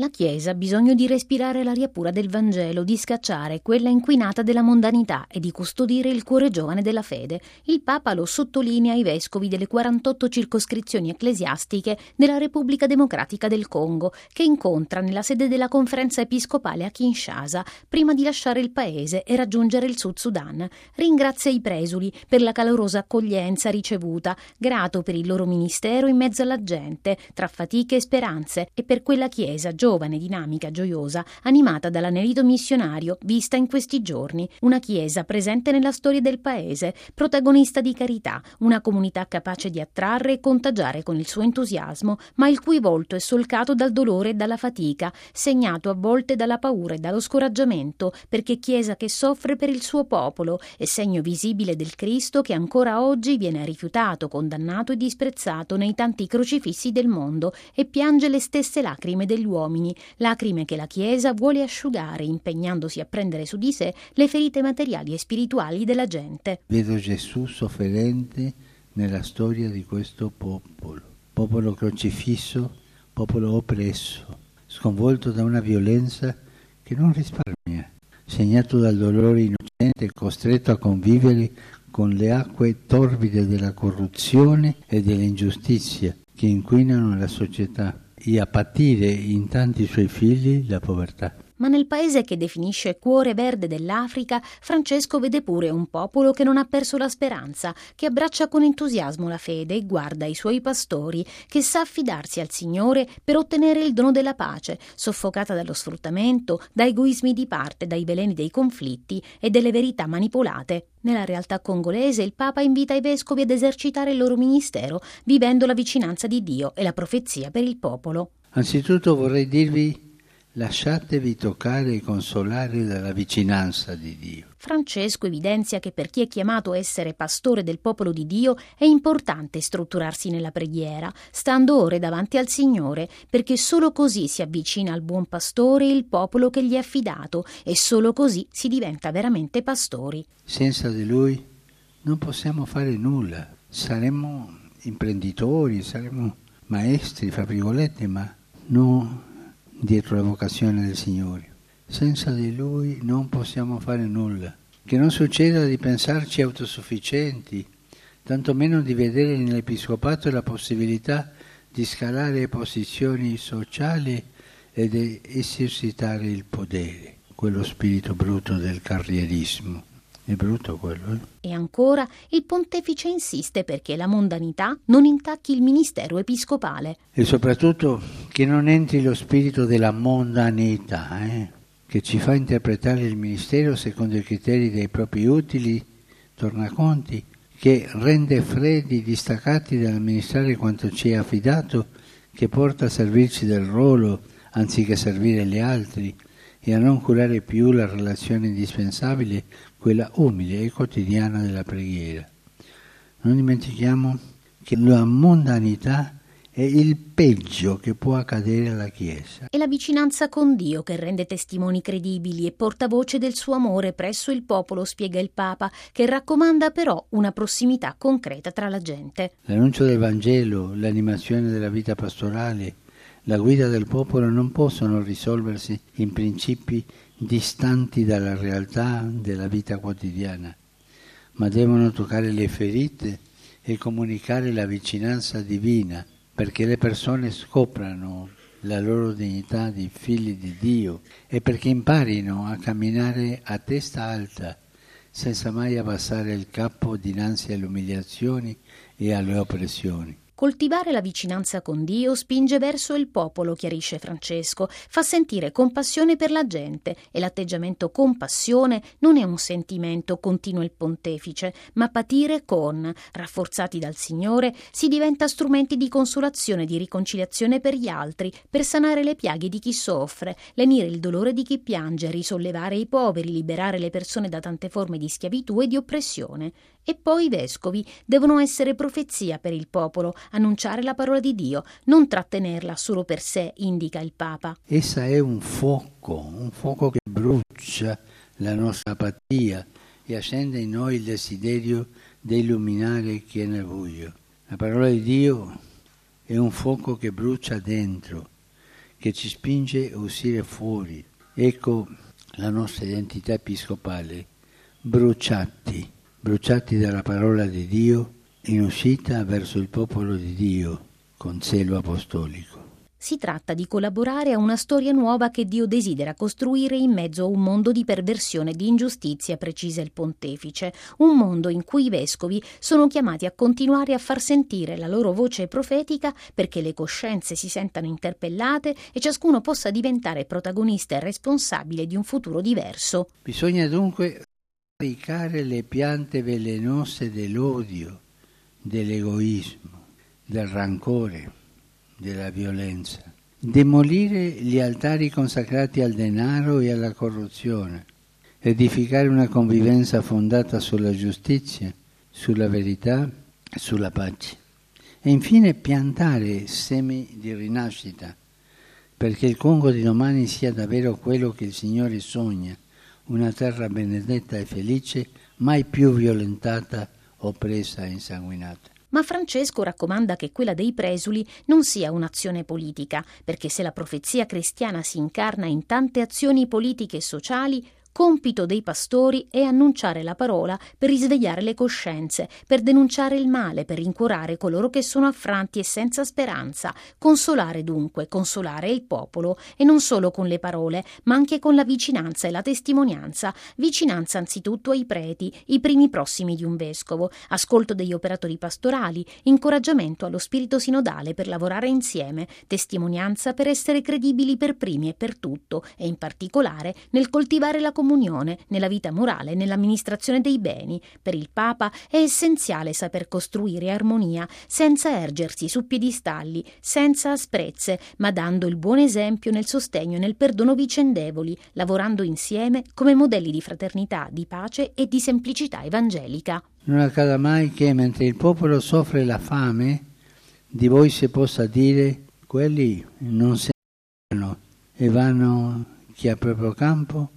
La Chiesa ha bisogno di respirare l'aria pura del Vangelo, di scacciare quella inquinata della mondanità e di custodire il cuore giovane della fede. Il Papa lo sottolinea ai vescovi delle 48 circoscrizioni ecclesiastiche della Repubblica Democratica del Congo, che incontra nella sede della conferenza episcopale a Kinshasa prima di lasciare il paese e raggiungere il Sud Sudan. Ringrazia i presuli per la calorosa accoglienza ricevuta, grato per il loro ministero in mezzo alla gente, tra fatiche e speranze, e per quella Chiesa giovane giovane, dinamica, gioiosa, animata dall'anelito missionario vista in questi giorni, una chiesa presente nella storia del paese, protagonista di carità, una comunità capace di attrarre e contagiare con il suo entusiasmo, ma il cui volto è solcato dal dolore e dalla fatica, segnato a volte dalla paura e dallo scoraggiamento, perché chiesa che soffre per il suo popolo è segno visibile del Cristo che ancora oggi viene rifiutato, condannato e disprezzato nei tanti crocifissi del mondo e piange le stesse lacrime degli uomini uomini, lacrime che la Chiesa vuole asciugare impegnandosi a prendere su di sé le ferite materiali e spirituali della gente. Vedo Gesù sofferente nella storia di questo popolo, popolo crocifisso, popolo oppresso, sconvolto da una violenza che non risparmia, segnato dal dolore innocente costretto a convivere con le acque torbide della corruzione e dell'ingiustizia che inquinano la società e a patire in tanti suoi figli la povertà. Ma nel paese che definisce cuore verde dell'Africa, Francesco vede pure un popolo che non ha perso la speranza, che abbraccia con entusiasmo la fede e guarda i suoi pastori, che sa affidarsi al Signore per ottenere il dono della pace, soffocata dallo sfruttamento, da egoismi di parte, dai veleni dei conflitti e delle verità manipolate. Nella realtà congolese il Papa invita i vescovi ad esercitare il loro ministero, vivendo la vicinanza di Dio e la profezia per il popolo. Anzitutto vorrei dirvi lasciatevi toccare e consolare dalla vicinanza di Dio. Francesco evidenzia che per chi è chiamato a essere pastore del popolo di Dio è importante strutturarsi nella preghiera, stando ore davanti al Signore, perché solo così si avvicina al buon pastore il popolo che gli è affidato e solo così si diventa veramente pastori. Senza di lui non possiamo fare nulla. Saremmo imprenditori, saremmo maestri, fra virgolette, ma non dietro la vocazione del Signore. Senza di Lui non possiamo fare nulla. Che non succeda di pensarci autosufficienti, tantomeno di vedere nell'Episcopato la possibilità di scalare posizioni sociali e di esercitare il potere, quello spirito brutto del carrierismo. È brutto quello, eh? E ancora, il pontefice insiste perché la mondanità non intacchi il ministero episcopale. E soprattutto che non entri lo spirito della mondanità, eh? che ci fa interpretare il ministero secondo i criteri dei propri utili, tornaconti, che rende freddi, distaccati dall'amministrare quanto ci è affidato, che porta a servirci del ruolo anziché servire gli altri e a non curare più la relazione indispensabile quella umile e quotidiana della preghiera. Non dimentichiamo che la mondanità è il peggio che può accadere alla Chiesa. È la vicinanza con Dio che rende testimoni credibili e portavoce del suo amore presso il popolo, spiega il Papa, che raccomanda però una prossimità concreta tra la gente. L'annuncio del Vangelo, l'animazione della vita pastorale, la guida del popolo non possono risolversi in principi distanti dalla realtà della vita quotidiana, ma devono toccare le ferite e comunicare la vicinanza divina perché le persone scoprano la loro dignità di figli di Dio e perché imparino a camminare a testa alta senza mai abbassare il capo dinanzi alle umiliazioni e alle oppressioni. Coltivare la vicinanza con Dio spinge verso il popolo, chiarisce Francesco, fa sentire compassione per la gente e l'atteggiamento compassione non è un sentimento, continua il pontefice, ma patire con, rafforzati dal Signore, si diventa strumenti di consolazione di riconciliazione per gli altri, per sanare le piaghe di chi soffre, lenire il dolore di chi piange, risollevare i poveri, liberare le persone da tante forme di schiavitù e di oppressione. E poi i vescovi devono essere profezia per il popolo, annunciare la parola di Dio, non trattenerla solo per sé, indica il Papa. Essa è un fuoco, un fuoco che brucia la nostra apatia e accende in noi il desiderio di illuminare chi è nel buio. La parola di Dio è un fuoco che brucia dentro, che ci spinge a uscire fuori. Ecco la nostra identità episcopale, bruciati, bruciati dalla parola di Dio in uscita verso il popolo di Dio con zelo apostolico. Si tratta di collaborare a una storia nuova che Dio desidera costruire in mezzo a un mondo di perversione e di ingiustizia, precisa il pontefice, un mondo in cui i vescovi sono chiamati a continuare a far sentire la loro voce profetica perché le coscienze si sentano interpellate e ciascuno possa diventare protagonista e responsabile di un futuro diverso. Bisogna dunque radicare le piante velenose dell'odio, dell'egoismo, del rancore della violenza, demolire gli altari consacrati al denaro e alla corruzione, edificare una convivenza fondata sulla giustizia, sulla verità sulla pace. E infine piantare semi di rinascita, perché il Congo di domani sia davvero quello che il Signore sogna, una terra benedetta e felice, mai più violentata, oppressa e insanguinata. Ma Francesco raccomanda che quella dei presuli non sia un'azione politica, perché se la profezia cristiana si incarna in tante azioni politiche e sociali, Compito dei pastori è annunciare la parola per risvegliare le coscienze, per denunciare il male, per rincuorare coloro che sono affranti e senza speranza, consolare dunque, consolare il popolo, e non solo con le parole, ma anche con la vicinanza e la testimonianza, vicinanza anzitutto ai preti, i primi prossimi di un vescovo, ascolto degli operatori pastorali, incoraggiamento allo spirito sinodale per lavorare insieme, testimonianza per essere credibili per primi e per tutto, e in particolare nel coltivare la comunione, nella vita morale, nell'amministrazione dei beni. Per il Papa è essenziale saper costruire armonia senza ergersi su piedistalli, senza asprezze, ma dando il buon esempio nel sostegno e nel perdono vicendevoli, lavorando insieme come modelli di fraternità, di pace e di semplicità evangelica. Non accada mai che mentre il popolo soffre la fame, di voi si possa dire quelli non se ne vanno e vanno chi ha proprio campo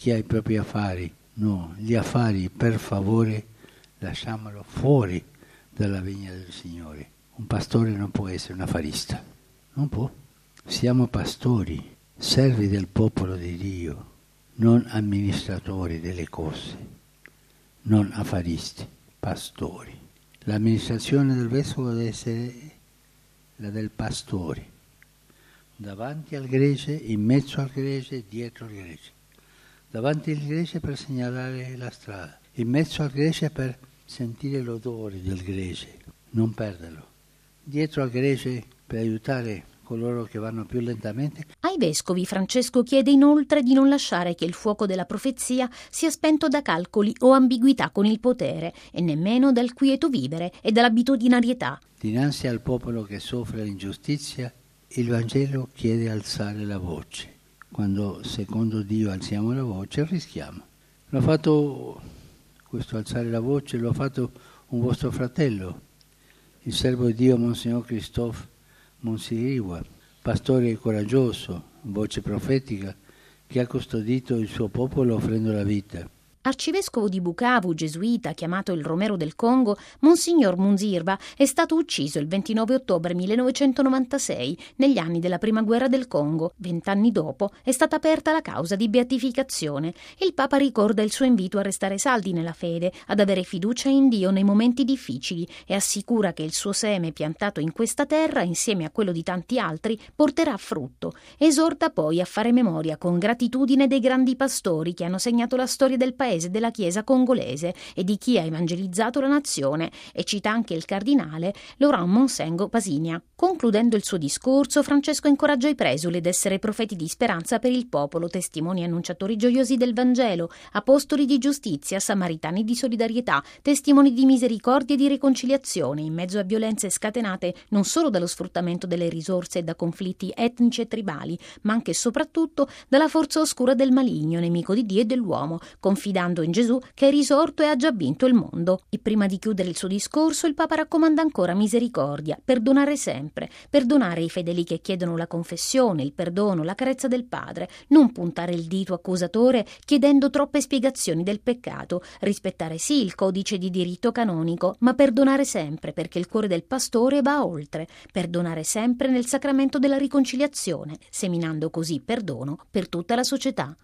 chi ha i propri affari. No, gli affari per favore lasciamolo fuori dalla vigna del Signore. Un pastore non può essere un affarista, non può. Siamo pastori, servi del popolo di Dio, non amministratori delle cose, non affaristi, pastori. L'amministrazione del vescovo deve essere la del pastore, davanti al grece, in mezzo al grece, dietro al grece davanti al grece per segnalare la strada, in mezzo al grece per sentire l'odore del grece, non perderlo, dietro al grece per aiutare coloro che vanno più lentamente. Ai vescovi Francesco chiede inoltre di non lasciare che il fuoco della profezia sia spento da calcoli o ambiguità con il potere e nemmeno dal quieto vivere e dall'abitudinarietà. Dinanzi al popolo che soffre l'ingiustizia, il Vangelo chiede alzare la voce quando secondo Dio alziamo la voce, rischiamo. L'ha fatto, questo alzare la voce, lo ha fatto un vostro fratello, il servo di Dio Monsignor Christophe Monsiriwa, pastore coraggioso, voce profetica, che ha custodito il suo popolo offrendo la vita. Arcivescovo di Bukavu, gesuita, chiamato il Romero del Congo, Monsignor Munzirva è stato ucciso il 29 ottobre 1996, negli anni della prima guerra del Congo. Vent'anni dopo è stata aperta la causa di beatificazione. Il Papa ricorda il suo invito a restare saldi nella fede, ad avere fiducia in Dio nei momenti difficili e assicura che il suo seme piantato in questa terra, insieme a quello di tanti altri, porterà frutto. Esorta poi a fare memoria con gratitudine dei grandi pastori che hanno segnato la storia del paese paese della Chiesa congolese e di chi ha evangelizzato la nazione e cita anche il cardinale Laurent Monsengo Pasinia. Concludendo il suo discorso, Francesco incoraggia i presuli ad essere profeti di speranza per il popolo, testimoni annunciatori gioiosi del Vangelo, apostoli di giustizia, samaritani di solidarietà, testimoni di misericordia e di riconciliazione in mezzo a violenze scatenate non solo dallo sfruttamento delle risorse e da conflitti etnici e tribali, ma anche e soprattutto dalla forza oscura del maligno, nemico di Dio e dell'uomo, confidando confidando in Gesù che è risorto e ha già vinto il mondo. E prima di chiudere il suo discorso, il Papa raccomanda ancora misericordia, perdonare sempre, perdonare i fedeli che chiedono la confessione, il perdono, la carezza del Padre, non puntare il dito accusatore chiedendo troppe spiegazioni del peccato, rispettare sì il codice di diritto canonico, ma perdonare sempre perché il cuore del pastore va oltre, perdonare sempre nel sacramento della riconciliazione, seminando così perdono per tutta la società.